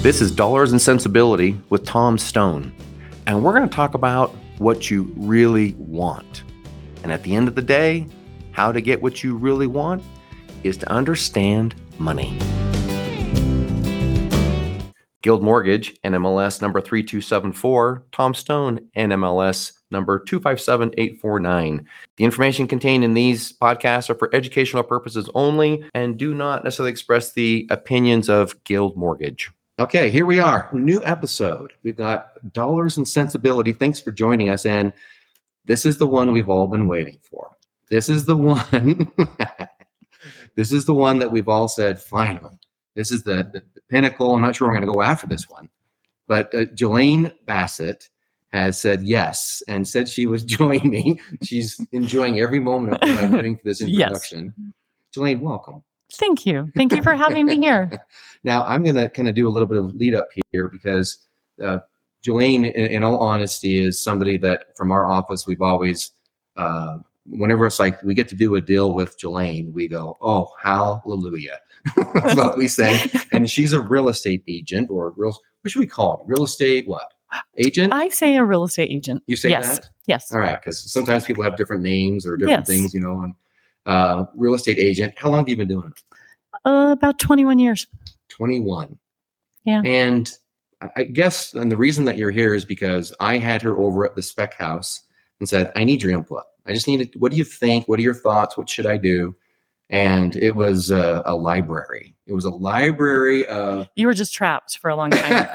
This is Dollars and Sensibility with Tom Stone, and we're going to talk about what you really want. And at the end of the day, how to get what you really want is to understand money. Guild Mortgage, NMLS number 3274, Tom Stone, NMLS number 257849. The information contained in these podcasts are for educational purposes only and do not necessarily express the opinions of Guild Mortgage. Okay, here we are, new episode. We've got Dollars and Sensibility. Thanks for joining us. And this is the one we've all been waiting for. This is the one. this is the one that we've all said, finally. This is the, the, the pinnacle. I'm not sure I'm going to go after this one. But uh, Jalayne Bassett has said yes and said she was joining. Me. She's enjoying every moment of what I'm doing for this Yes. introduction. Jalayne, welcome. Thank you. Thank you for having me here. Now, I'm going to kind of do a little bit of lead up here because uh, Jalayne, in, in all honesty, is somebody that from our office we've always, uh, whenever it's like we get to do a deal with Jalayne, we go, "Oh, hallelujah!" That's what we say. And she's a real estate agent, or real. What should we call it? Real estate what? Agent? I say a real estate agent. you say yes. that? Yes. All right, because sometimes people have different names or different Yes. things, you know. And uh, real estate agent. How long have you been doing it? Uh, about 21 years. 21. Yeah. And I- guess, and the reason that you're here is because I had her over at the spec house and said, I need your input. I just need to, what do you think? What are your thoughts? What should I do? And it was a, a library. It was a library of, You were just trapped for a long time.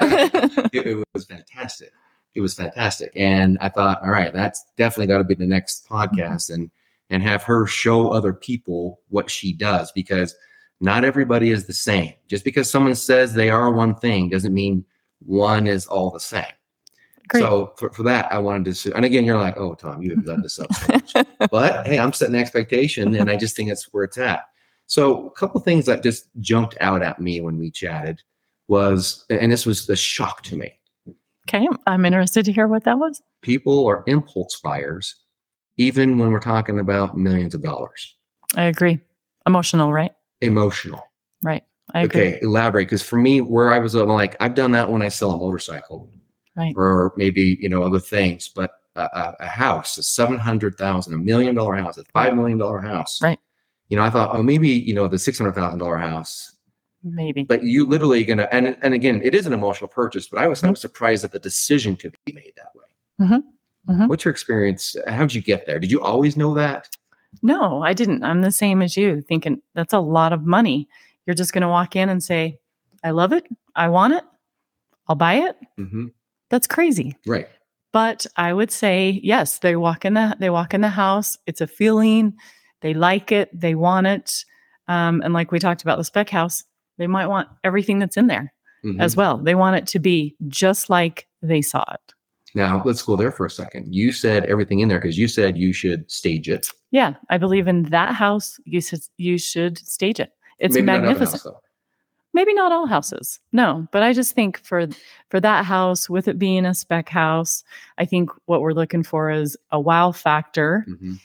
it, it was fantastic. It was fantastic. And I thought, all right, that's definitely got to be the next podcast and, and have her show other people what she does because not everybody is the same. Just because someone says they are one thing doesn't mean one is all the same. Great. So for, for that, I wanted to, and again, you're like, oh, Tom, you have done this up so much. but hey, I'm setting expectation and I just think that's where it's at. So a couple things that just jumped out at me when we chatted was, and this was a shock to me. okay. I'm interested to hear what that was. People are impulse buyers, even when we're talking about millions of dollars. I agree. Emotional, right? Emotional. Right. I agree. Okay, elaborate. Because for me, where I was, I'm like, I've done that when I sell a motorcycle, Right. or maybe you know other things. But a, a, house, a seven hundred thousand, a million dollar house, a five million dollar house. Right. You know, I thought, oh, maybe you know the six hundred thousand dollar house. Maybe. But you literally gonna, and and again, it is an emotional purchase. But I was, I Mhm. was surprised that the decision could be made that way. Mhm. Mhm. What's your experience? How'd you get there? Did you always know that? No, I didn't. I'm the same as you, thinking that's a lot of money. You're just going to walk in and say, I love it. I want it. I'll buy it. Mm-hmm. That's crazy. Right. but i would say yes they walk in the they walk in the house it's a feeling they like it they want it um, and like we talked about the spec house they might want everything that's in there Mhm. as well they want it to be just like they saw it Now let's go there for a second. You said everything in there because you said you should stage it. yeah i believe in that house you should you should stage it it's Maybe magnificent house, maybe not all houses no but i just think for for that house with it being a spec house i think what we're looking for is a wow factor Mhm.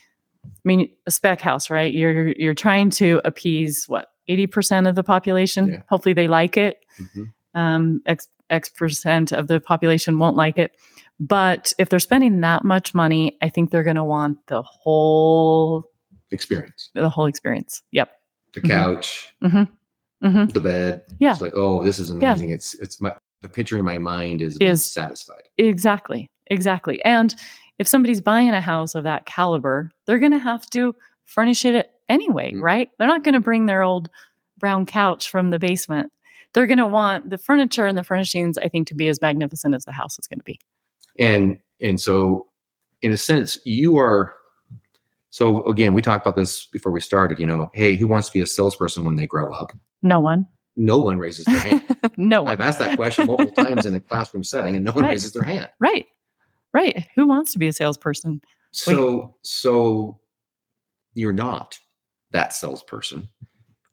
I mean, a spec house, right? You're you're trying to appease what eighty percent of the population. Yeah. Hopefully, they like it. Mhm. Um, X X percent of the population won't like it. But if they're spending that much money, I think they're going to want the whole Experience. the whole experience. Yep. The Mhm. couch, hmm the bed. Yeah. It's like, oh, this is Yeah. amazing. It's it's my the picture in my mind is, Is- satisfied. Exactly. Exactly. And if somebody's buying a house of that caliber, they're going to have to furnish it anyway, Mm. right? They're not going to bring their old brown couch from the basement. They're going to want the furniture and the furnishings, I think, to be as magnificent as the house is going to be. And and so in a sense, you are so again, we talked about this before we started, you know, hey, who wants to be a salesperson when they grow up? No one. No one raises their hand. no one. I've asked that question multiple times in a classroom setting and no one Right. raises their hand. Right. Right. Who wants to be a salesperson? So so you're not that salesperson.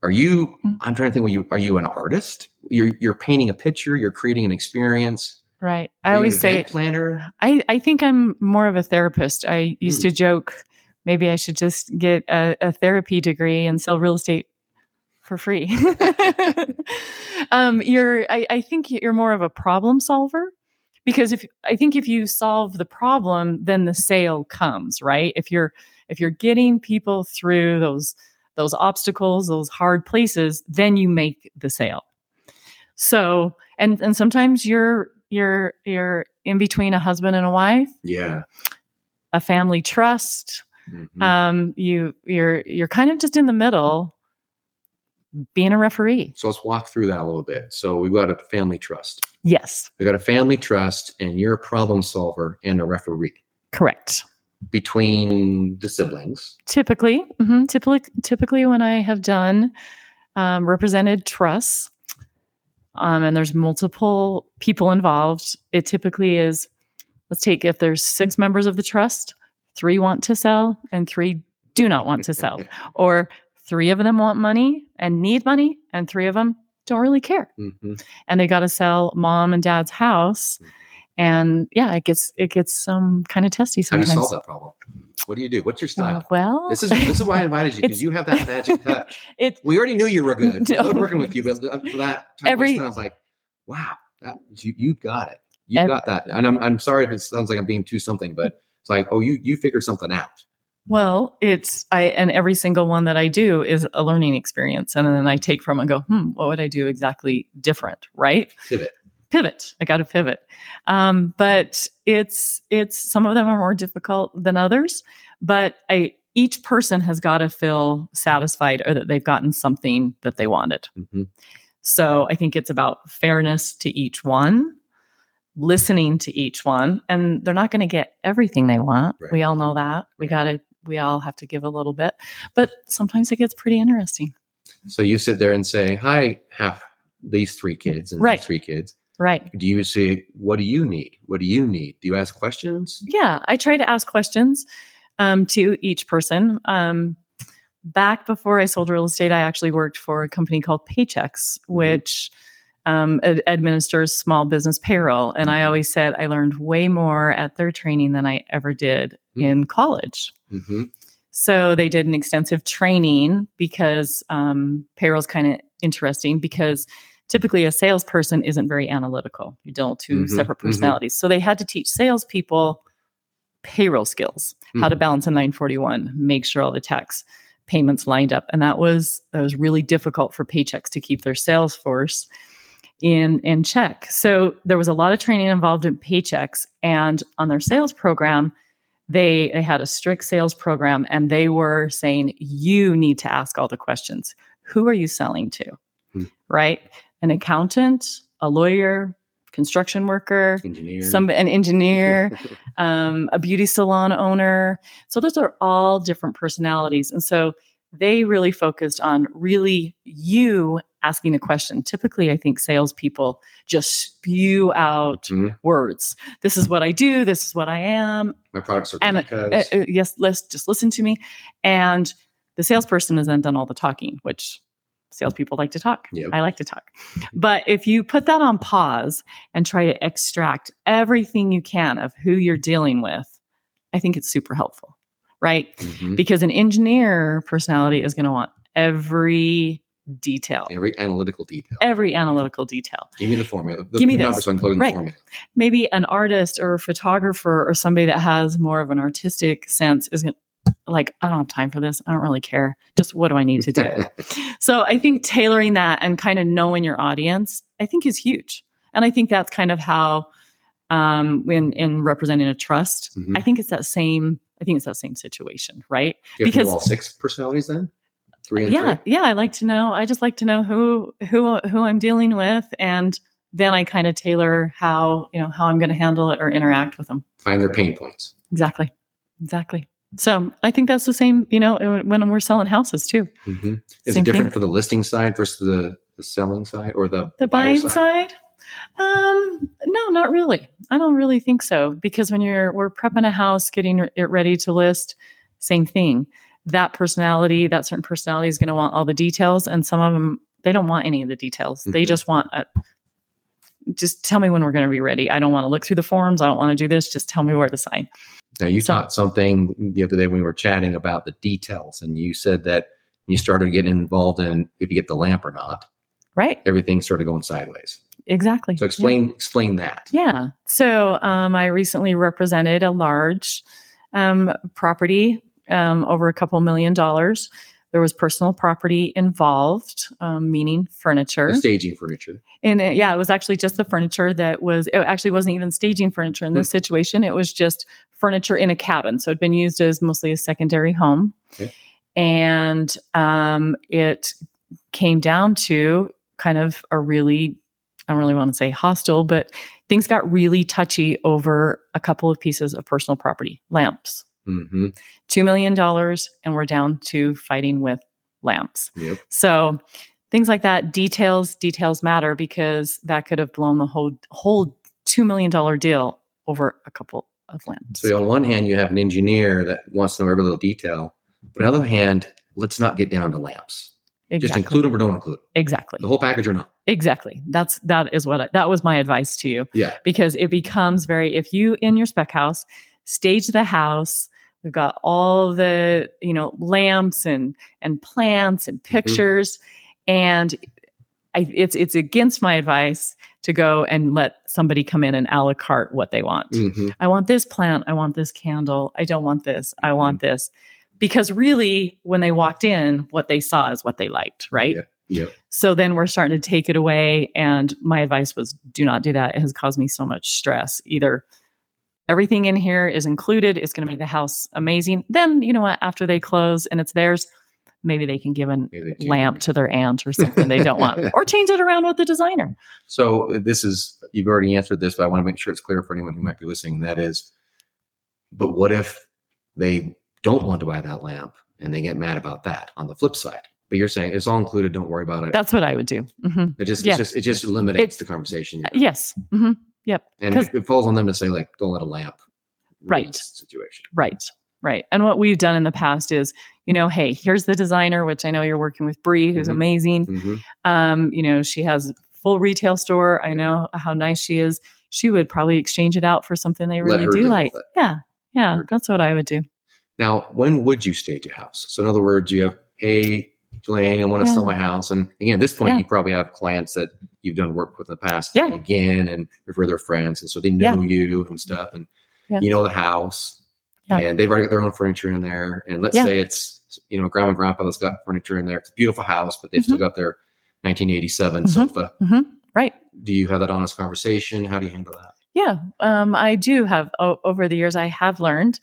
Are you Mm. I'm trying to think what you are you an artist? You're you're painting a picture, you're creating an experience. Right. I always say planner. I, I think I'm more of a therapist. I used Mm. to joke maybe I should just get a, a therapy degree and sell real estate for free. um, you're, I, I think you're more of a problem solver because if I think if you solve the problem, then the sale comes, right? If you're if you're getting people through those those obstacles, those hard places, then you make the sale. So, and and sometimes you're you're you're in between a husband and a wife, Yeah. a family trust. Mhm. Um, you you're you're kind of just in the middle, being a referee. so let's walk through that a little bit. So we've got a family trust. Yes, We've got a family trust, and you're a problem solver and a referee correct. between the siblings. Typically, mhm, typically, typically when I have done um, represented trusts, um, and there's multiple people involved, it typically is. Let's take if there's six members of the trust, three want to sell and three do not want to sell, or three of them want money and need money, and three of them don't really care, Mhm. and they got to sell mom and dad's house. And yeah, it gets it gets um kind of testy sometimes. How do you solve that problem? What do you do? What's your Uh, style? well, This is this is why I invited you because you have that magic touch. it We already knew you were good. I No. love working with you, but for that type Every- I was like, wow, that, you you got it. You Ev- got that. And I'm I'm sorry if it sounds like I'm being too something, but it's like, oh, you you figured something out. Well, it's I and every single one that I do is a learning experience. And then I take from and go, hmm, what would I do exactly different? Right. Pivot. Pivot. I got to pivot. Um, but it's it's some of them are more difficult than others. But I each person has got to feel satisfied or that they've gotten something that they wanted. Mhm. So I think it's about fairness to each one, listening to each one, and they're not going to get everything they want. Right. We all know that. We got to, we all have to give a little bit, but sometimes it gets pretty interesting. So you sit there and say, hi, have these three kids and Right. these three kids. Right. Do you say, what do you need? What do you need? Do you ask questions? Yeah. I try to ask questions um, to each person. Um, back before I sold real estate, I actually worked for a company called Paychex, which um, ad- administers small business payroll. And I always said I learned way more at their training than I ever did Mm. in college. hmm So they did an extensive training because um, payroll's kind of interesting because typically a salesperson isn't very analytical. You with 2 Mhm, separate mhm. personalities. So they had to teach salespeople payroll skills, how to Mhm. balance a 941, make sure all the tax payments lined up. And that was that was really difficult for Paychex to keep their sales force in in check. So there was a lot of training involved in Paychex and on their sales program they they had a strict sales program and they were saying you need to ask all the questions who are you selling to Hmm. right an accountant a lawyer construction worker Engineer. some an engineer um, a beauty salon owner so those are all different personalities and so they really focused on really you asking a question typically i think salespeople just spew out Mhm. words this is what i do this is what i am My products are and uh, uh, yes, let's just listen to me. And the salesperson has then done all the talking, which salespeople like to talk. Yep. I like to talk. But if you put that on pause and try to extract everything you can of who you're dealing with, I think it's super helpful, right? Mhm. Because an engineer personality is going to want every detail, Every analytical detail. every analytical detail. Give me the formula. The Give me this. so I can plug in Right. the formula. maybe an artist or a photographer or somebody that has more of an artistic sense is gonna like i don't have time for this i don't really care just what do i need to do so i think tailoring that and kind of knowing your audience i think is huge and i think that's kind of how um when in representing a trust Mhm. i think it's that same i think it's that same situation right You have to know Because- all six personalities then? Three and yeah three? yeah i like to know i just like to know who who who i'm dealing with and then i kind of tailor how you know how i'm going to handle it or interact with them Find their pain points. Exactly. Exactly. So I think that's the same, you know, when we're selling houses too. Mhm. Is Same it different thing. for the listing side versus the, the selling side or the, The buying side, um, no, not really. I don't really think so because when you're we're prepping a house, getting it ready to list, same thing. That personality, that certain personality is going to want all the details, and some of them they don't want any of the details. They Mhm. just want a. Just tell me when we're going to be ready. I don't want to look through the forms. I don't want to do this. Just tell me where to sign. Now you taught something the other day when we were chatting about the details, and you said that you started getting involved in if you get the lamp or not, Right. everything started going sideways. Exactly. So Yeah. explain explain that. Yeah. So um, I recently represented a large um, property um, over a couple million dollars. There was personal property involved, um, meaning furniture. The staging furniture. And it, yeah, it was actually just the furniture that was, it actually wasn't even staging furniture in this situation. It was just furniture in a cabin. So it'd been used as mostly a secondary home. Okay. And um, it came down to kind of a really, I don't really want to say hostile, but things got really touchy over a couple of pieces of personal property lamps. Hmm $2 million, and we're down to fighting with lamps. Yep. So things like that, details, details matter because that could have blown the whole whole two million dollar deal over a couple of lamps. So on one hand, you have an engineer that wants to know every little detail. But on the other hand, let's not get down to lamps. Just include them or don't include them. exactly. The whole package or not. Exactly. That's that is what I, that was my advice to you Yeah. because it becomes very if you in your spec house stage the house we've got all the you know lamps and and plants and pictures and I, it's it's against my advice to go and let somebody come in and a la carte what they want hmm I want this plant. I want this candle. I don't want this. I want this. Because really, when they walked in, what they saw is what they liked, right? Yeah. Yep. So then we're starting to take it away. And my advice was do not do that. It has caused me so much stress. Either everything in here is included, it's going to make the house amazing. Then, you know what? After they close and it's theirs, maybe they can give a Maybe they change lamp to their aunt or something they don't want, or change it around with the designer. So uh, this is you've already answered this, but I want to make sure it's clear for anyone who might be listening. That is, but what if they don't want to buy that lamp and they get mad about that on the flip side? But you're saying it's all included. Don't worry about it. That's what I would do. Mhm. it just, yeah. it's just it just eliminates It's- the conversation. Yes. Hmm And it, falls on them to say like, don't let a lamp Right. situation. Right. Right. And what we've done in the past is, you know, hey, here's the designer, which I know you're working with Bree, who's Mhm. amazing. Mhm. Um, you know, she has a full retail store. I know how nice she is. She would probably exchange it out for something they really do like. Yeah. Yeah. That's what I would do. Now, when would you stage a house? So in other words, you have, hey, Jalayne, I want to Yeah. sell my house. And again, at this point, Yeah. you probably have clients that you've done work with in the past Yeah. again and refer their friends. And so they know you and stuff. And you know the house. And they've already got their own furniture in there. And let's say it's, you know, grandma and grandpa that's got furniture in there. It's a beautiful house, but they've still got their 1987 Mhm. sofa. hmm Right. Do you have that honest conversation? How do you handle that? Yeah, um, I do have o- over the years. I have learned.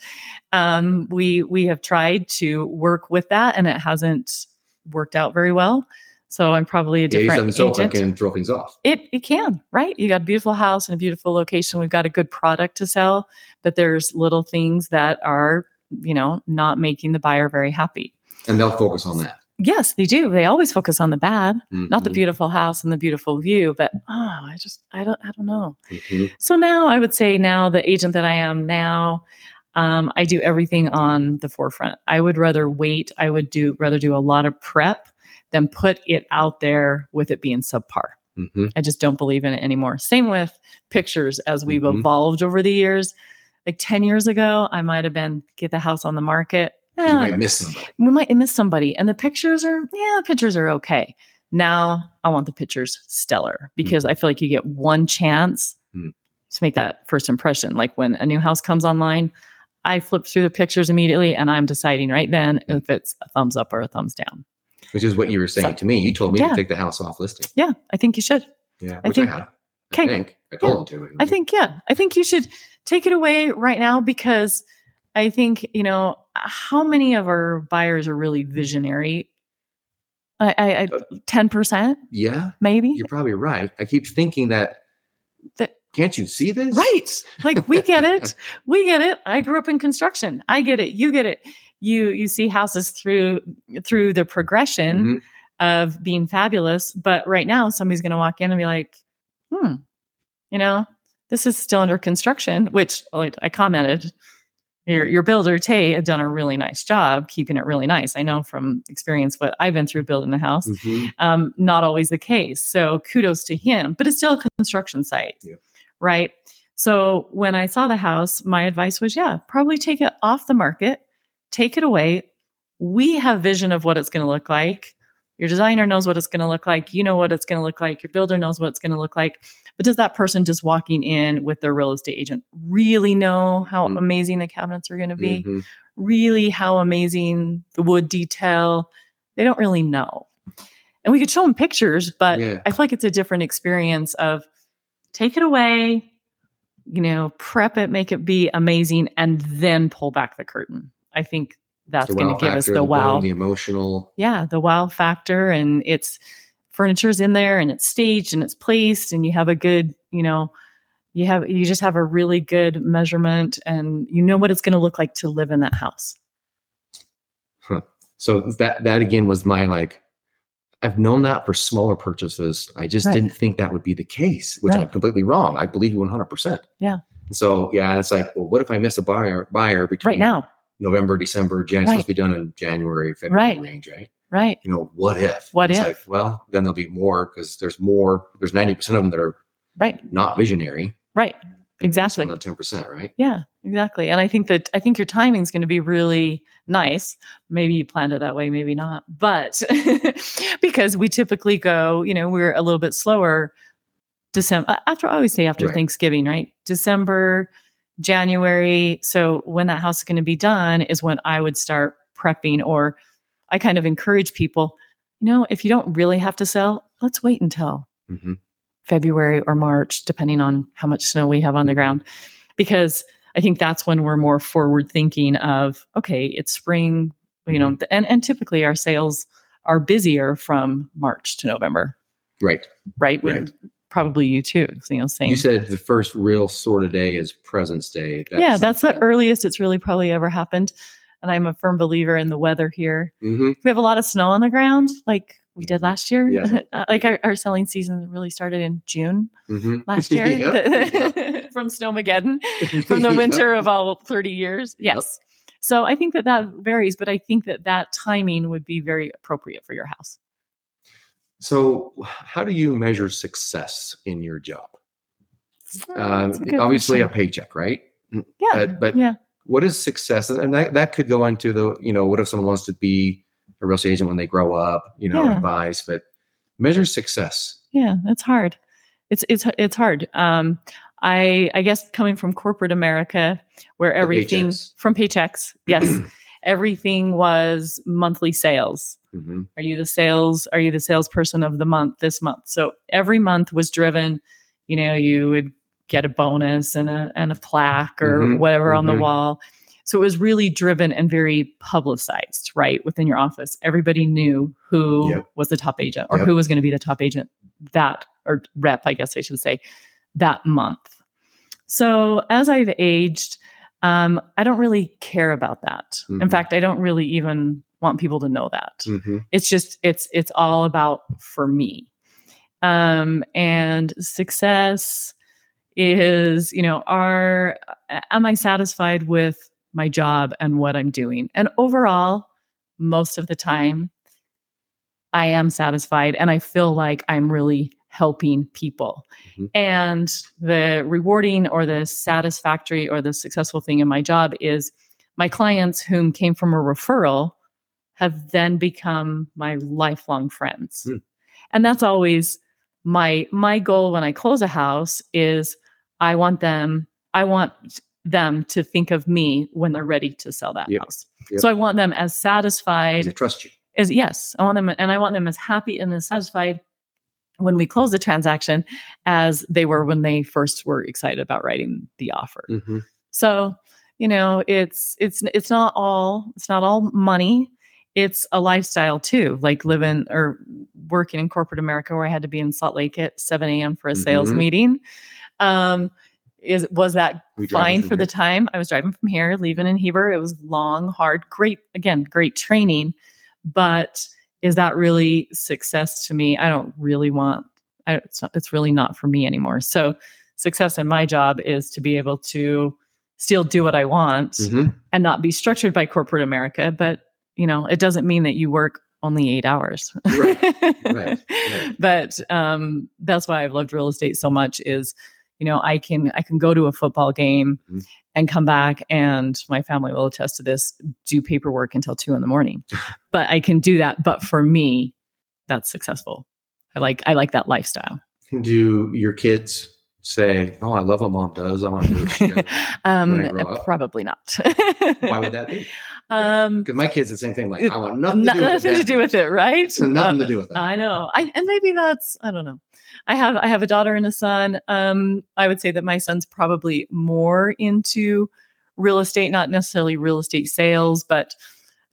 Um, we we have tried to work with that, and it hasn't worked out very well. So I'm probably a Yeah, different sofa agent. can throw things off. It it can, right? You got a beautiful house and a beautiful location. We've got a good product to sell, but there's little things that are, you know, not making the buyer very happy. And they'll focus on that. Yes, they do. They always focus on the bad, not the Mhm. beautiful house and the beautiful view, but oh, I just I don't I don't know. Mhm. So now I would say now the agent that I am now, um, I do everything on the forefront. I would rather wait. I would do rather do a lot of prep than put it out there with it being subpar. Mhm. I just don't believe in it anymore. Same with pictures as we've Mhm. evolved over the years. Like 10 years ago, I might have been get the house on the market. You Eh, might miss somebody. we might miss somebody. And the pictures are, yeah, the pictures are okay. Now I want the pictures stellar because I feel like you get one chance Mm. to make that first impression. Like when a new house comes online, I flip through the pictures immediately and I'm deciding right then if it's a thumbs up or a thumbs down. Which is what you were saying to me. You told me Yeah. to take the house off listing. Yeah, I think you should. Yeah, I think- I have. I think. I told him to. I think, yeah, I think you should take it away right now because I think, you know, how many of our buyers are really visionary? I, I, I uh, 10% Yeah, maybe. you're probably right. I keep thinking that. That- can't you see this? Right. Like we get it. We get it. I grew up in construction. I get it. You get it. You you see houses through through the progression Mhm. of being fabulous, but right now somebody's going to walk in and be like, "Hmm, you know, this is still under construction." Which like, I commented, your your builder Tay had done a really nice job keeping it really nice. I know from experience what I've been through building the house. Mhm. um, not always the case. So kudos to him, but it's still a construction site, Yeah. Right? So when I saw the house, my advice was, yeah, probably take it off the market, take it away, we have vision of what it's going to look like. Your designer knows what it's going to look like. You know what it's going to look like. Your builder knows what it's going to look like. But does that person just walking in with their real estate agent really know how Mm. amazing the cabinets are going to be? Mhm. Really, how amazing the wood detail? They don't really know. And we could show them pictures, but Yeah. I feel like it's a different experience of take it away, you know, prep it, make it be amazing, and then pull back the curtain. I think that's The going to give us the bone, wow. the emotional. yeah, the wow factor, and it's furniture's in there, and it's staged, and it's placed, and you have a good, you know, you have you just have a really good measurement, and you know what it's going to look like to live in that house. So that that again was my like. I've known that for smaller purchases. I just Right. didn't think that would be the case, which I'm completely wrong. I believe you 100. percent Yeah. So yeah, it's like, well, what if I miss a buyer buyer between Right now, November, December, January? It's supposed to be done in January, February Right. range, right? right? You know, what if? What It's if? Like, well, then there'll be more because there's more. There's 90 percent of them that are Right, not visionary. right, exactly. Not 10 percent, right? Yeah, exactly. And I think that I think your timing is going to be really nice. Maybe you planned it that way, maybe not. But because we typically go, you know, we're a little bit slower December after I always say after Right. Thanksgiving, right? December, January. So when that house is going to be done is when I would start prepping or I kind of encourage people, you know, if you don't really have to sell, let's wait until hmm February or March, depending on how much snow we have on the ground. Because I think that's when we're more forward thinking of, okay, it's spring, you know, and, and typically our sales are busier from March to November, Right. right? Right. Probably you too, you know, same. You said the first real sort of day is President's Day. yeah, that's the earliest it's really probably ever happened. And I'm a firm believer in the weather here. Mhm. We have a lot of snow on the ground, like we did last year. Yeah. Uh, like our, our selling season really started in June Mhm. last year Yep. from Snowmageddon. from the winter of all 30 years. Yes. So I think that that varies, but I think that that timing would be very appropriate for your house. So, how do you measure success in your job? Um, That's a good obviously, a paycheck, right? yeah, but- but- yeah, What is success? And that, that could go into the, you know, what if someone wants to be a real estate agent when they grow up, you know, Yeah. advice, but measure success. yeah. It's hard. It's it's it's hard. Um, I I guess coming from corporate America, where everything Paychex. from Paychex, yes, everything was monthly sales. Mhm. Are you the sales? Are you the salesperson of the month this month? So every month was driven. You know, you would get a bonus and a and a plaque or Mhm, whatever on the mhm. wall. So it was really driven and very publicized, right? Within your office, everybody knew who Yep. was the top agent or Yep. who was going to be the top agent that or rep, I guess I should say, that month. So as I've aged, um, I don't really care about that. In Mhm. fact, I don't really even want people to know that Mhm. it's just it's it's all about for me um and success is you know are am i satisfied with my job and what i'm doing and overall most of the time i am satisfied and i feel like i'm really helping people Mhm. and the rewarding or the satisfactory or the successful thing in my job is my clients whom came from a referral have then become my lifelong friends. Hmm. And that's always my my goal when I close a house is I want them I want them to think of me when they're ready to sell that Yep. house. Yep. So I want them as They satisfied trust you. as yes, I want them and I want them as happy and as satisfied when we close the transaction as they were when they first were excited about writing the offer. Mhm. So, you know, it's it's it's not all it's not all money. It's a lifestyle too, like living or working in corporate America where I had to be in Salt Lake at 7 a.m. for a sales Mhm. meeting. Um, is was that fine for the time? I was driving from here, leaving in Heber. It was long, hard, great, again, great training. But is that really success to me? I don't really want, I, it's, not, it's really not for me anymore. So, success in my job is to be able to still do what I want Mhm. and not be structured by corporate America. But, you know, it doesn't mean that you work only eight hours. Right, right, right. But um, that's why I've loved real estate so much is, you know i can i can go to a football game Mhm. and come back and my family will attest to this do paperwork until two in the morning but i can do that but for me that's successful i like i like that lifestyle Do your kids say, "Oh, I love what mom does. I want to do um probably not Why would that be? um Because my kids, the same thing. Like, I want nothing to do with nothing to do with it right So nothing Uh, to do with that. I know. I and maybe that's I don't know. I have I have a daughter and a son. Um, I would say that my son's probably more into real estate, not necessarily real estate sales, but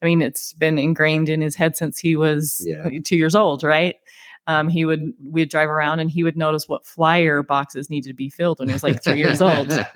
I mean it's been ingrained in his head since he was Yeah. two years old, right? Um, he would we'd drive around and he would notice what flyer boxes needed to be filled when he was like three years old.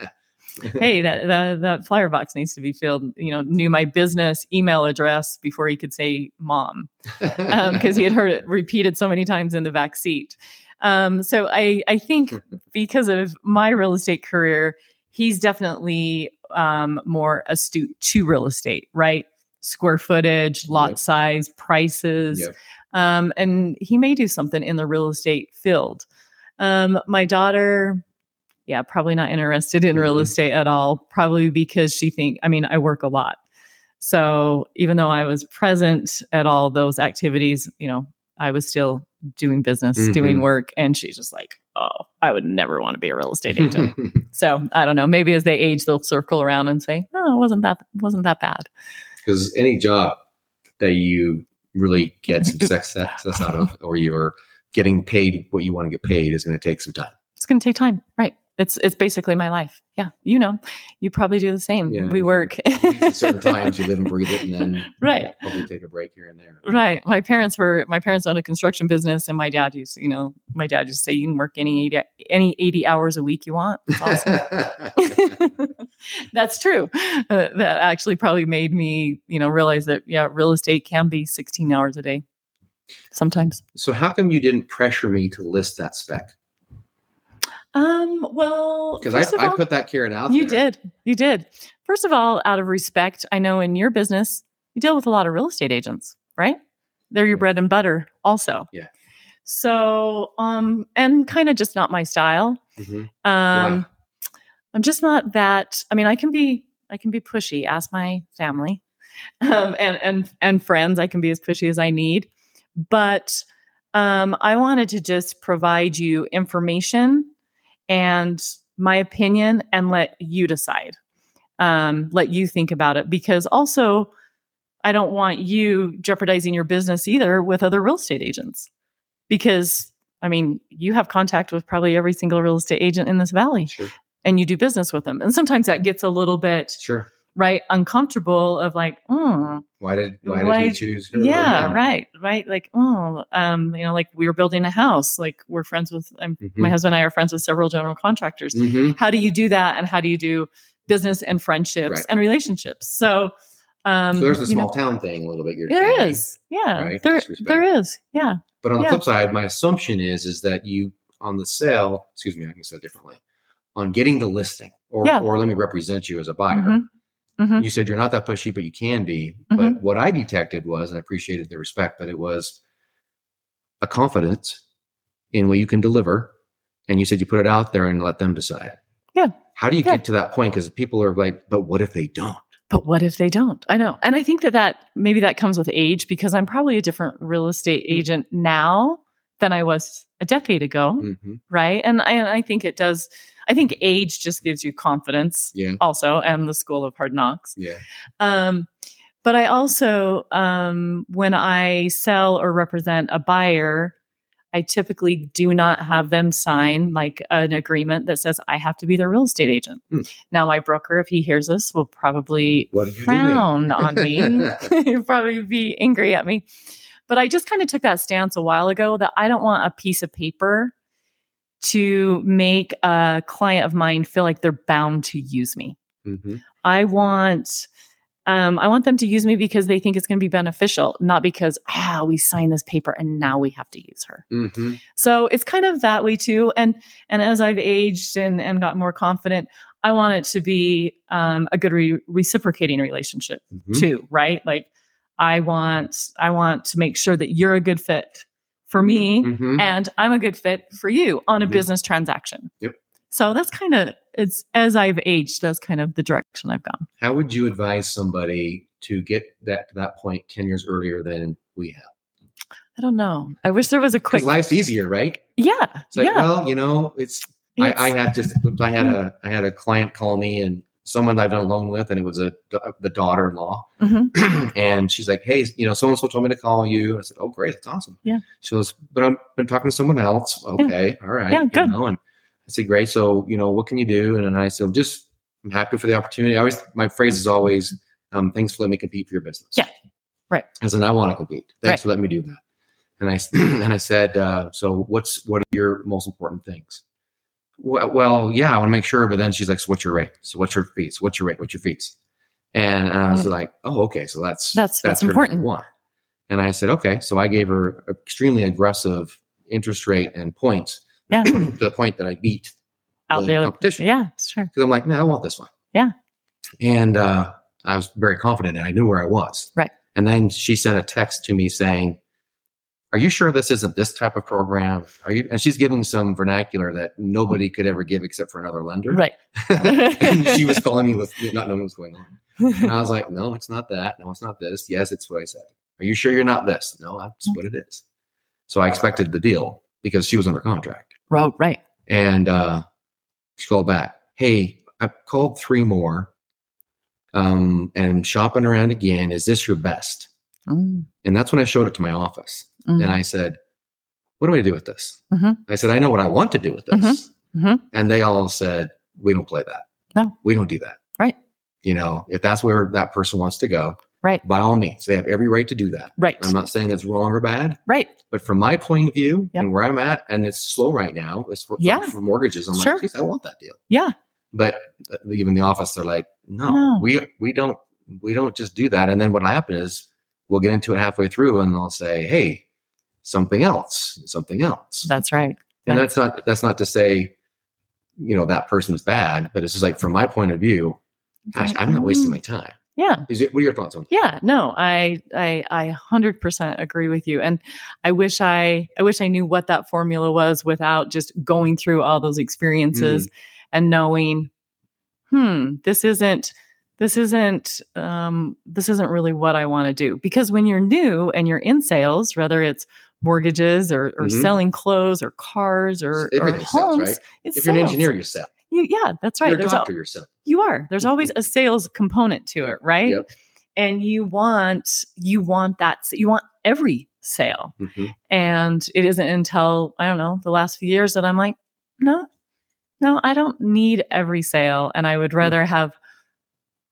Hey, that, that that flyer box needs to be filled. You know, knew my business email address before he could say mom because he had heard it repeated so many times in the back seat. Um, so I, I think because of my real estate career, he's definitely um, more astute to real estate, right? Square footage, lot Yep. size, prices. Yep. Um, and he may do something in the real estate field. Um, my daughter, yeah, probably not interested in real Mhm. estate at all, probably because she think, I mean, I work a lot. So even though I was present at all those activities, you know, I was still doing business, doing Mhm. work, and she's just like, "Oh, I would never want to be a real estate agent." so I don't know. Maybe as they age, they'll circle around and say, "Oh, it wasn't that wasn't that bad." Because any job that you really get some success out of, or you're getting paid what you want to get paid, is going to take some time. It's going to take time, right? It's it's basically my life. Yeah, you know, you probably do the same. Yeah. We work. Certain times, you live and breathe it, and then Right. probably take a break here and there. Right. My parents were my parents owned a construction business and my dad used, you know, my dad used to say you can work any 80, any 80 hours a week you want. Awesome. That's true. Uh, that actually probably made me, you know, realize that yeah, real estate can be 16 hours a day sometimes. so how come you didn't pressure me to list that spec? Um, well, Because I, I put that carrot out You there. did. You did. First of all, out of respect, I know in your business, you deal with a lot of real estate agents, right? They're your Yeah. bread and butter also. Yeah. So, um, and kind of just not my style. Mhm. Um, I'm just not that. I mean, I can be, I can be pushy. Ask my family, um, and and and friends. I can be as pushy as I need, but um, I wanted to just provide you information and my opinion, and let you decide. Um, let you think about it because also, I don't want you jeopardizing your business either with other real estate agents because I mean, you have contact with probably every single real estate agent in this valley Sure. and you do business with them. And sometimes that gets a little bit Sure. Right uncomfortable of like, oh, Why did why, did you choose? yeah, right, right. Like, oh, um, you know, like we were building a house, like we're friends with um, my Mhm. husband and I are friends with several general contractors. Mhm. How do you do that? And how do you do business and friendships Right. and relationships? So um So there's the you know, small town thing a little bit. You're there saying. is. Yeah. right? There there is. Yeah. But on the flip side, my assumption is is that you on the sale, excuse me, I can say it differently. On getting the listing, or Yeah. or let me represent you as a buyer. Mhm. Mhm. You said you're not that pushy, but you can be. Mhm. But what I detected was, and I appreciated the respect, but it was a confidence in what you can deliver. And you said you put it out there and let them decide. Yeah. How do you Yeah. get to that point? Because people are like, but what if they don't? But what if they don't? I know. And I think that that maybe that comes with age because I'm probably a different real estate agent now than I was a decade ago. Mhm. Right. And I, and I think it does. I think age just gives you confidence Yeah. also and the school of hard knocks. Yeah. Um, but I also, um, when I sell or represent a buyer, I typically do not have them sign like an agreement that says I have to be their real estate agent. Hmm. Now, my broker, if he hears this, will probably What did you do? frown on me. He'll probably be angry at me. But I just kind of took that stance a while ago that I don't want a piece of paper to make a client of mine feel like they're bound to use me. Mhm. I want um, I want them to use me because they think it's going to be beneficial, not because ah we signed this paper and now we have to use her. Mhm. So it's kind of that way too. And and as I've aged and and got more confident, I want it to be um, a good re- reciprocating relationship Mhm. too, right? Like I want I want to make sure that you're a good fit for me Mhm. and I'm a good fit for you on a Mhm. business transaction. Yep. So that's kind of it's as I've aged, that's kind of the direction I've gone. How would you advise somebody to get that to that point 10 years earlier than we have? I don't know. I wish there was a quick. life's easier, right? Yeah, It's like, yeah. well, you know, it's I, I had just I had a I had a client call me and someone I've done a loan with, and it was a the daughter-in-law, Mhm. and she's like, "Hey, you know, so and so told me to call you." I said, "Oh, great, that's awesome." Yeah. She goes, "But I've been talking to someone else." Okay, all right. Yeah, you good. know, and I said, "Great. So, you know, what can you do?" And then I said, "Just I'm happy for the opportunity." I always my phrase is always, um, "Thanks for letting me compete for your business." Yeah. Right. I said, "I want to compete. Thanks Right. for letting me do that." And I and I said, uh, "So, what's what are your most important things?" Well, well, yeah, I want to make sure. But then she's like, so what's your rate? So what's your fees? What's your rate? What's your fees? And I was Mm. like, oh, okay. So that's, That's- that's important. One. And I said, okay. So I gave her extremely aggressive interest rate and points Yeah. to the point that I beat out the competition. Yeah, sure. Because I'm like, no, I want this one. Yeah. And uh, I was very confident and I knew where I was. Right. And then she sent a text to me saying, Are you sure this isn't this type of program? Are you? And she's giving some vernacular that nobody could ever give except for another lender. Right. and she was calling me with not knowing what's going on. And I was like, No, it's not that. No, it's not this. Yes, it's what I said. Are you sure you're not this? No, that's what it is. So I expected the deal because she was under contract. Right. Right. And uh, she called back, Hey, I called three more um, and shopping around again. Is this your best? Mm, And that's when I showed it to my office. Mm. And I said, What do I do with this? Mhm. I said, I know what I want to do with this. Mhm. And they all said, We don't play that. No. We don't do that. Right. You know, if that's where that person wants to go, Right. by all means, they have every right to do that. Right. I'm not saying it's wrong or bad, Right. but from my point of view Yep. and where I'm at, and it's slow right now, it's for, Yeah. for mortgages. I'm Sure. like, "Geez, I want that deal. Yeah. But uh, even the office, they're like, no, No. we we don't we don't just do that. And then what'll happen is we'll get into it halfway through, and they'll say, hey, something else, something else. That's right. and that's not that's not to say, you know, that person's bad, but it's just like from my point of view, gosh, I'm not wasting my time. Yeah. Is it? What are your thoughts on? Yeah, no, I I I 100% agree with you and I wish I I wish I knew what that formula was without just going through all those experiences and knowing hmm, this isn't this isn't um this isn't really what I want to do because when you're new and you're in sales, whether it's mortgages or, or Mhm. selling clothes or cars or, or sales, homes, right? it's If you're an sales. engineer yourself, You- yeah, that's right. you're a There's doctor yourself. you are there's always a sales component to it right Yep. and you want you want that you want every sale Mhm. and it isn't until i don't know the last few years that i'm like no no i don't need every sale and i would Mm. rather have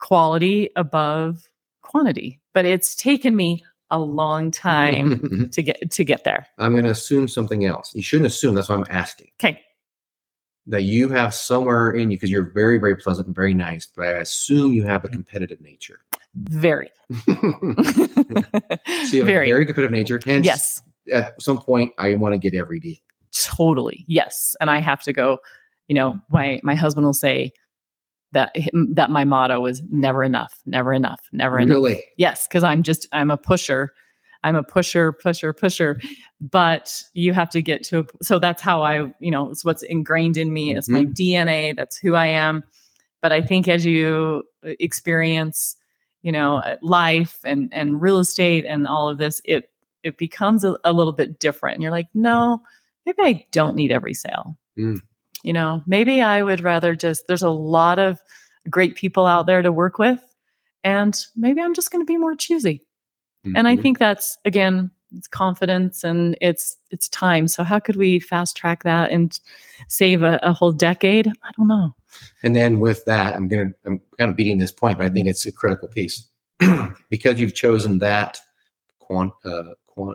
quality above quantity but it's taken me a long time to get to get there I'm going to assume something else. You shouldn't assume. That's why I'm asking. okay that you have somewhere in you because you're very, very pleasant and very nice, but I assume you have a mm-hmm. competitive nature. very so you have a very very competitive nature. And yes at some point, I want to get every deal. totally yes and i have to go you know my my husband will say that that my motto is never enough never enough never enough. Really? yes because i'm just i'm a pusher. I'm a pusher pusher pusher. But you have to get to a, so that's how i you know it's what's ingrained in me. It's my dna that's who i am. But i think as you uh, experience you know uh, life and and real estate and all of this it it becomes a, a little bit different. And you're like no maybe i don't need every sale. Mm. You know maybe i would rather just there's a lot of great people out there to work with and maybe i'm just going to be more choosy and i Mhm. think that's again it's confidence and it's it's time so how could we fast track that and save a, a whole decade i don't know And then with that, I'm gonna I'm kind of beating this point, but I think it's a critical piece because you've chosen that quant, uh,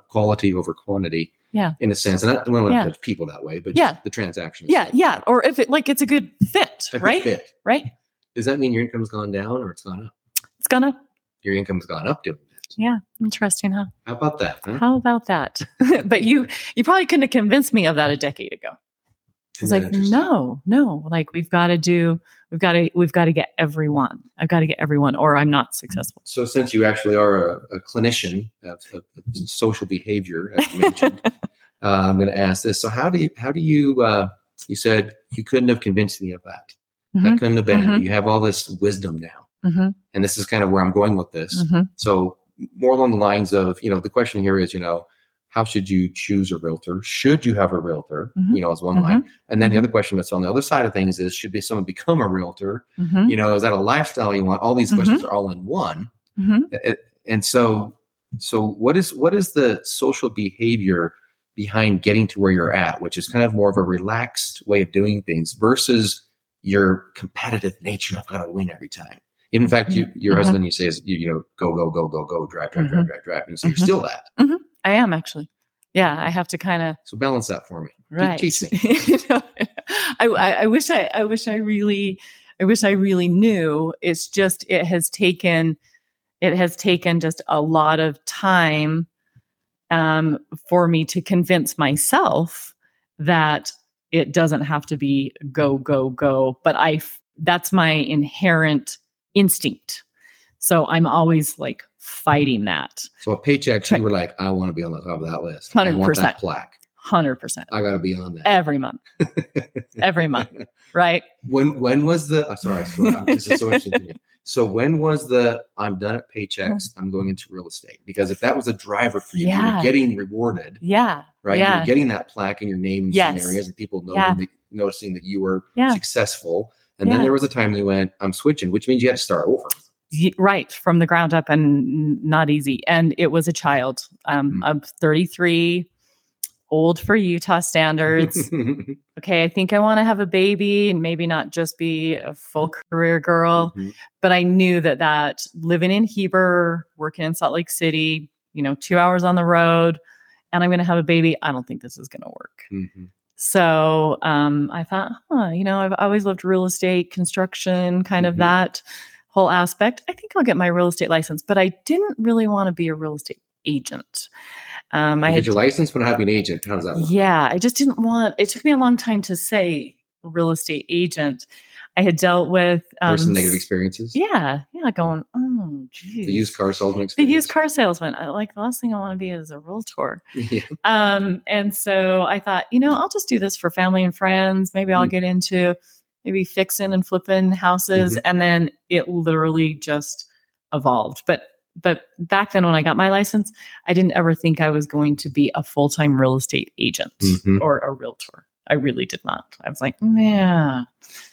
quality over quantity. Yeah. In a sense, and I don't want to Yeah. judge people that way, but Yeah. the transaction. yeah yeah or if it like it's a good fit A good right fit. right Does that mean your income's gone down or it's gone up? it's gonna Your income's gone up doing it. yeah interesting huh How about that? Huh? how about that but you you probably couldn't have convinced me of that a decade ago it's like no no like we've got to do we've got to we've got to get everyone i've got to get everyone or i'm not successful So, since you actually are a, a clinician of, of social behavior, as you mentioned, uh, I'm going to ask this. So, how do you how do you uh, You said you couldn't have convinced me of that. Mhm. That couldn't have been. Mhm. You have all this wisdom now, Mhm. and this is kind of where I'm going with this. Mhm. So more along the lines of, you know, the question here is, you know, how should you choose a realtor? Should you have a realtor? Mhm. You know, as one Mhm. line. And then the Mhm. other question that's on the other side of things is, should be someone become a realtor? Mhm. You know, is that a lifestyle you want? All these Mhm. questions are all in one. Mhm. Uh, And so, so what is what is the social behavior behind getting to where you're at, which is kind of more of a relaxed way of doing things versus your competitive nature. I've got to win every time. In fact, you, your husband, you say, is you, you know, go, go, go, go, go, drive, drive, drive, drive, drive. And so you're Mhm. still that. I am actually. Yeah, I have to kind of So balance that for me. Right. Teach me. You know, I, I wish I I wish I really I wish I really knew. It's just it has taken it has taken just a lot of time um, for me to convince myself that it doesn't have to be go go go. But I that's my inherent instinct. So I'm always like fighting that. So a Paychex, you were like, I want to be on the top of that list. 100%. plaque. Hundred percent I got to be on that. every month, every month, right? when when was the? I'm sorry, so- this is so interesting. to me. So when was the? I'm done at Paychex. Mm. I'm going into real estate because if that was a driver for you, Yeah. you're getting rewarded, Yeah, right? Yeah. You're getting that plaque in your name Yes. some areas, and people know Yeah. that, noticing that you were successful. And then there was a time they went, I'm switching, which means you had to start over. Right from the ground up and not easy. And it was a child. Um, Mm. I'm 33, old for Utah standards. okay, I think I want to have a baby and maybe not just be a full career girl. Mhm. But I knew that that living in Heber, working in Salt Lake City, you know, two hours on the road, and I'm going to have a baby. I don't think this is going to work. Mhm. So um, I thought, huh, you know, I've always loved real estate, construction, kind of Mhm. that whole aspect. I think I'll get my real estate license, but I didn't really want to be a real estate agent. Um, I had, your license, but not have an agent. How does that work? yeah, I just didn't want. It took me a long time to say real estate agent. I had dealt with um, some negative experiences? Yeah, yeah, going, oh, geez. The used car salesman the used car salesman. I, like the last thing I want to be is a realtor. yeah. Um, and so I thought, you know, I'll just do this for family and friends. Maybe I'll Mm. get into maybe fixing and flipping houses. Mhm. And then it literally just evolved. But but back then when I got my license, I didn't ever think I was going to be a full-time real estate agent Mhm. or a realtor. I really did not. I was like, yeah.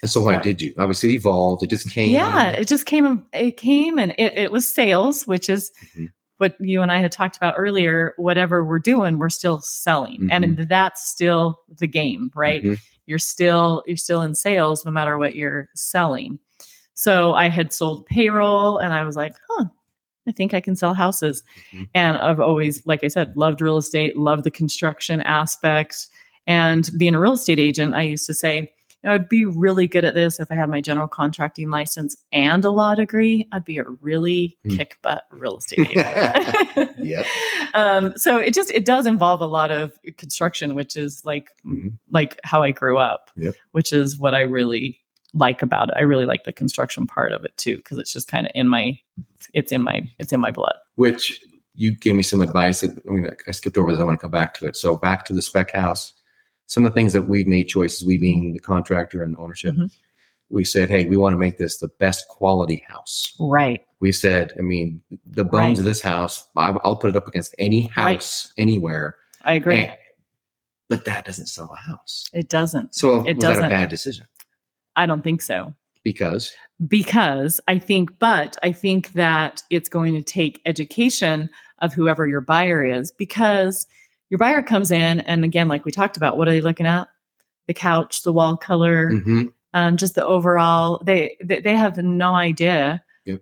And so why did you? Obviously, it evolved. It just came. Yeah, it just came. It came, and it, it was sales, which is Mhm. What you and I had talked about earlier. Whatever we're doing, we're still selling, and that's still the game, right? Mhm. You're still you're still in sales, no matter what you're selling. So I had sold payroll, and I was like, huh. I think I can sell houses. Mhm. And I've always, like I said, loved real estate, loved the construction aspect. And being a real estate agent, I used to say, know, I'd be really good at this if I had my general contracting license and a law degree. I'd be a really Hmm. kick butt real estate agent. yeah. Um, so it just it does involve a lot of construction, which is like Mhm. like how I grew up, Yep. which is what I really like about it. I really like the construction part of it too, because it's just kind of in my it's in my it's in my blood. Which you gave me some advice. That, I mean, I skipped over this. I want to come back to it. So back to the spec house. Some of the things that we've made choices, we being the contractor and ownership, Mhm. we said, hey, we want to make this the best quality house. Right. We said, I mean, the bones Right. of this house, I'll put it up against any Right. house anywhere. I agree. And- but that doesn't sell a house. it doesn't. So It was that a doesn't. bad decision? I don't think so. Because because I think, but I think that it's going to take education of whoever your buyer is because your buyer comes in and again, like we talked about, what are they looking at? The couch, the wall color, Mhm. um, just the overall. They they, they have no idea Yep.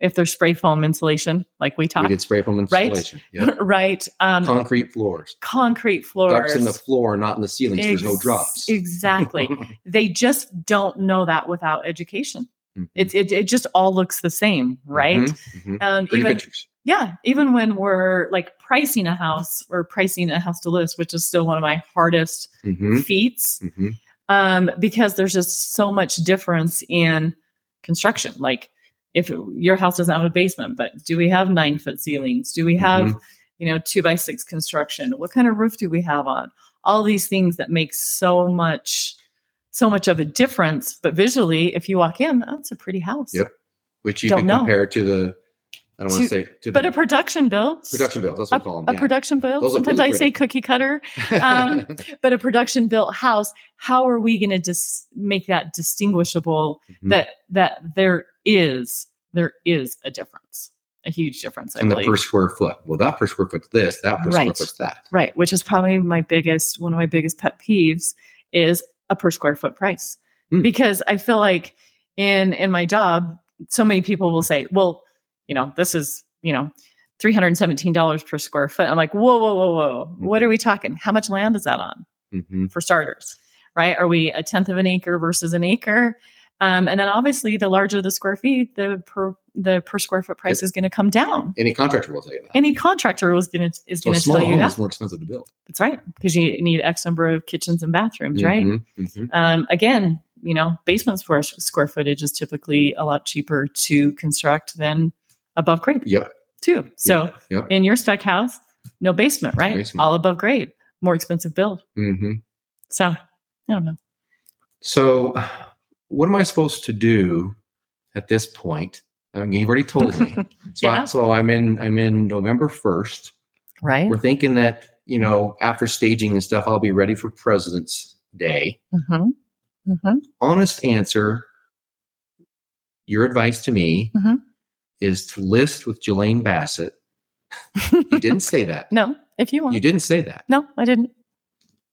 if there's spray foam insulation, like we talked. we did spray foam insulation, Right? Yep. right? Um, Concrete floors. concrete floors. Ducts in the floor, not in the ceiling. So there's no drops. Exactly. they just don't know that without education. Mhm. It, it it just all looks the same, right? Mhm. Mhm. Um, even pictures. Yeah, even when we're like pricing a house or pricing a house to list, which is still one of my hardest Mhm. feats, Mhm. um, because there's just so much difference in construction. Like if your house doesn't have a basement, but do we have nine foot ceilings? Do we have Mhm. you know two by six construction? What kind of roof do we have on? all these things that make so much so much of a difference. But visually, if you walk in, oh, a pretty house. Yep. Which you Don't can know. compare to the, I don't want To- to say to But the a production build. production bills. That's what we call a them. yeah. production build. Those Sometimes I say cookie cutter, um, but a production built house. How are we going to make that distinguishable? Mhm. That that there is there is a difference, a huge difference. I and the per square foot. Well, that per square foot's this, that per square Right. foot's that. Right, which is probably my biggest one of my biggest pet peeves is a per square foot price. Hmm. Because I feel like in in my job, so many people will say, "Well, you know, this is, you know, $317 per square foot." I'm like, "Whoa, whoa, whoa, whoa. What are we talking? How much land is that on?" hmm For starters, right? Are we a tenth of an acre versus an acre? Um, and then obviously the larger the square feet, the per the per square foot price is going to come down. Any contractor will tell you that. Any contractor is going to is so going to tell you that. is more expensive to build. That's right, because you need X number of kitchens and bathrooms, right? Mhm, mhm. Um, again, you know, basements for square footage is typically a lot cheaper to construct than above grade, Yep. too. So Yep. in your spec house, no basement, right? Basement. All above grade, more expensive build. hmm So I don't know. So, what am I supposed to do at this point? I mean, you've already told me. So, I- Yeah. so I'm in. I'm in November first. right? We're thinking that you know after staging and stuff, I'll be ready for President's Day. hmm hmm Honest answer. Your advice to me Mhm. Is to list with Jalayne Bassett. You didn't say that. no, if you want. You didn't say that. no, I didn't.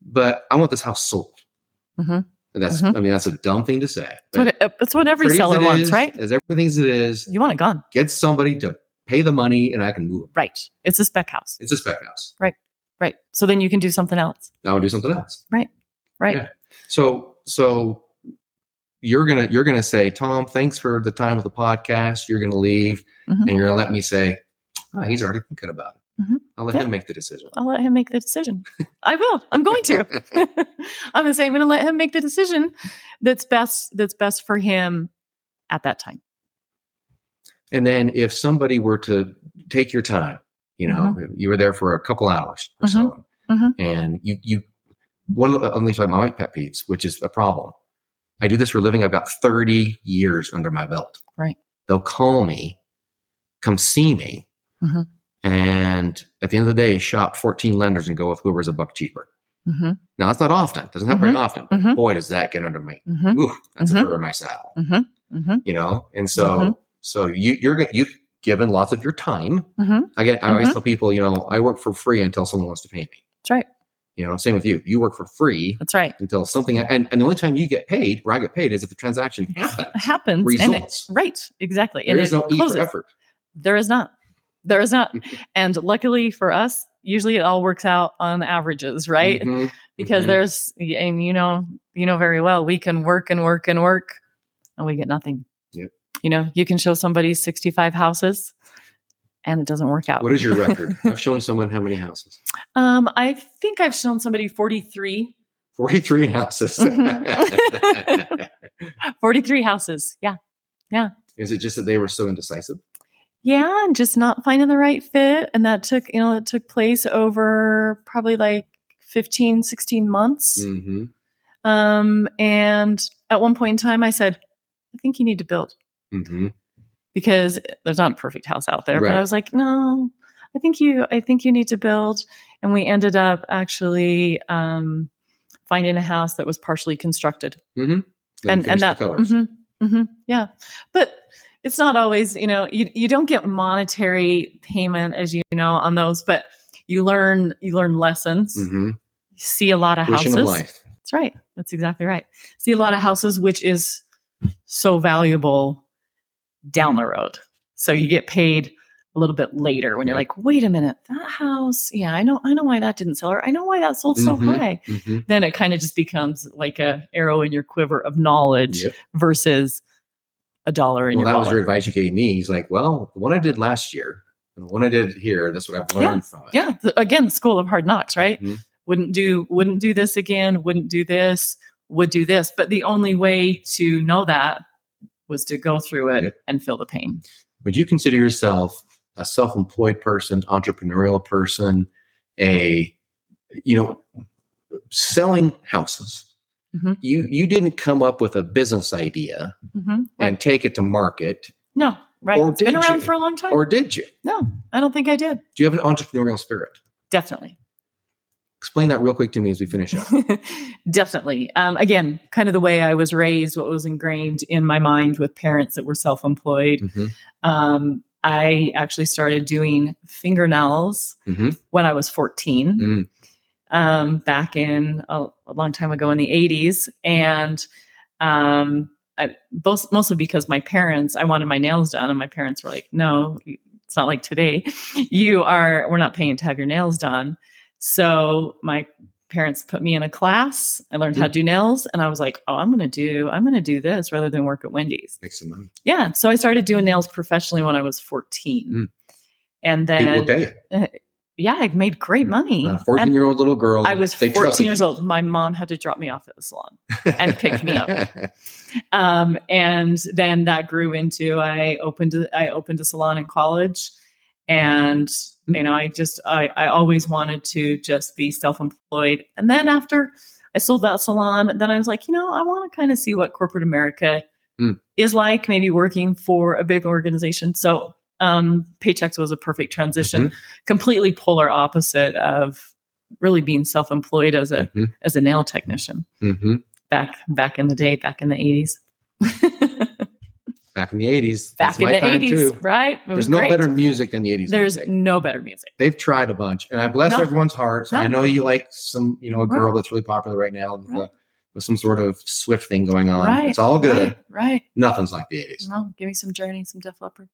But I want this house sold. Mhm. And that's. Mhm. I mean, that's a dumb thing to say. That's what, it- that's what every seller wants, is, right? As everything as it is, You want it gone, get somebody to pay the money and I can move. right? It's a spec house, It's a spec house. right? Right. So then you can do something else, Now I'll do something else. right? Yeah. So so you're gonna you're gonna say, Tom, thanks for the time of the podcast. You're gonna leave Mhm. and you're gonna let me say, oh, he's already thinking about it. Mhm. I'll let Yeah. him make the decision. I'll let him make the decision. I will. I'm going to. I'm gonna say I'm gonna let him make the decision that's best that's best for him at that time. And then if somebody were to take your time, you know, you were there for a couple hours or so, Mhm. and you you one of the at least like my pet peeves, which is a problem. I do this for a living. I've got 30 years under my belt. Right. They'll call me, come see me, Mhm. and at the end of the day, shop 14 lenders and go with whoever's a buck cheaper. Mm-hmm. Now that's not often. Doesn't happen very often. But Mhm. boy, does that get under me. Mm-hmm. Ooh, that's a burr in my saddle. Mm-hmm. Mm-hmm. You know, and so so you you're you've given lots of your time. Mm-hmm. Again, I always tell people, you know, I work for free until someone wants to pay me. That's right. You know, same with you. You work for free That's right. until something, and, and the only time you get paid, where I get paid, is if the transaction happens. Happens. and it- Results. right. Exactly. There and is no E for effort. There is not. There is not. and luckily for us, usually it all works out on averages, right? Mhm. Because Mhm. there's and you know, you know very well, we can work and work and work and we get nothing. Yep. You know, you can show somebody 65 houses and it doesn't work out. What is your record? I've shown someone how many houses. Um, I think I've shown somebody 43. 43 houses. Mhm. 43 houses. Yeah. Yeah. is it just that they were so indecisive? Yeah, and just not finding the right fit. And that took, you know, it took place over probably like 15, 16 months. Mm-hmm. Um, and at one point in time, I said, I think you need to build Mm-hmm. Because there's not a perfect house out there. But I was like, no, I think you, I think you need to build. And we ended up actually um, finding a house that was partially constructed. Mm-hmm. and and that mhm, mhm, yeah but it's not always you know you, you don't get monetary payment as you know on those but you learn you learn lessons Mm-hmm. you see a lot of houses of that's right that's exactly right see a lot of houses which is so valuable down the road so you get paid a little bit later when you're like wait a minute that house yeah i know i know why that didn't sell or i know why that sold so Mhm. high Mm-hmm. then it kind of just becomes like a arrow in your quiver of knowledge Yep. versus a dollar in Well, your that was your advice you gave me. He's like, well, one I did last year and the one I did here, that's what I've Yeah. learned from it. yeah again school of hard knocks right Mhm. wouldn't do wouldn't do this again wouldn't do this would do this but the only way to know that was to go through it and feel the pain Would you consider yourself a self-employed person, entrepreneurial person, a, you know, selling houses. Mhm. You you didn't come up with a business idea Mhm. and take it to market, No, right. Or it's been around you? for a long time. or did you? no, I don't think I did. Do you have an entrepreneurial spirit? Definitely. Explain that real quick to me as we finish up. Definitely. Um, again, kind of the way I was raised, what was ingrained in my mind with parents that were self employed. Mhm, Um, I actually started doing fingernails mhm, when I was 14, Mm. um, back in a, a long time ago in the 80s. And um, I, both, mostly because my parents, I wanted my nails done, and my parents were like, no, it's not like today. You are, we're not paying to have your nails done. So my parents put me in a class. I learned how to do nails, and I was like, oh, I'm going to do, I'm going to do this rather than work at Wendy's. Make some money. Yeah. So I started doing nails professionally when I was 14. Mm. And then, it. yeah, I made great money. A 14 year old little girl. I was 14 years old. My mom had to drop me off at the salon. and pick me up. Um, and then that grew into I opened I opened a salon in college, and you know I just I I always wanted to just be self employed. And then after I sold that salon, then I was like, you know, I want to kind of see what corporate America Mm. is like, maybe working for a big organization. So um, Paychex was a perfect transition, Mm-hmm. completely polar opposite of really being self employed as a Mhm, as a nail technician mhm. back back in the day, back in the eighties. Back in the 80s. back in the time, eighties, too. right? There's no great. better music than the 80s. There's music. no better music. They've tried a bunch, and I bless No. everyone's hearts. I know you like some, you know, a girl that's really popular right now with, uh, Right. with some sort of Swift thing going on. right. It's all good. Right. right. Nothing's like the 80s. No, give me some Journey, some Def Leppard.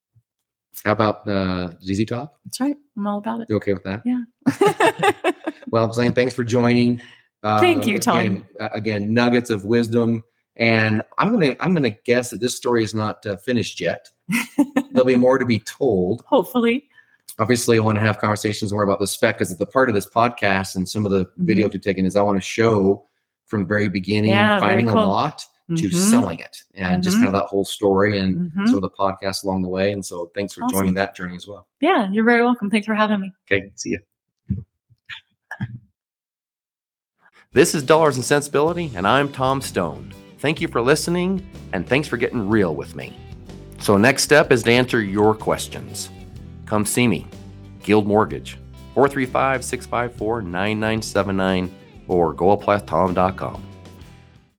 How about uh, ZZ Top? That's right. I'm all about it. You okay with that? Yeah. Well, Zane, thanks for joining. Uh, Thank you, Tom. Again, uh, again, nuggets of wisdom, and I'm gonna I'm gonna guess that this story is not uh, finished yet. There'll be more to be told. Hopefully. Obviously, I want to have conversations more about the spec because the part of this podcast and some of the Mhm. videos we've taken is I want to show from the very beginning, Yeah, finding a lot to Mhm. selling it, and just Mhm. kind of that whole story and Mhm. some of the podcasts along the way. And so, thanks for Awesome. joining that journey as well. Yeah, you're very welcome. Thanks for having me. Okay, see you. This is Dollars and Sensibility, and I'm Tom Stone. Thank you for listening, and thanks for getting real with me. So, next step is to answer your questions. Come see me, Guild Mortgage, 435 654 9979, or goapplytom.com.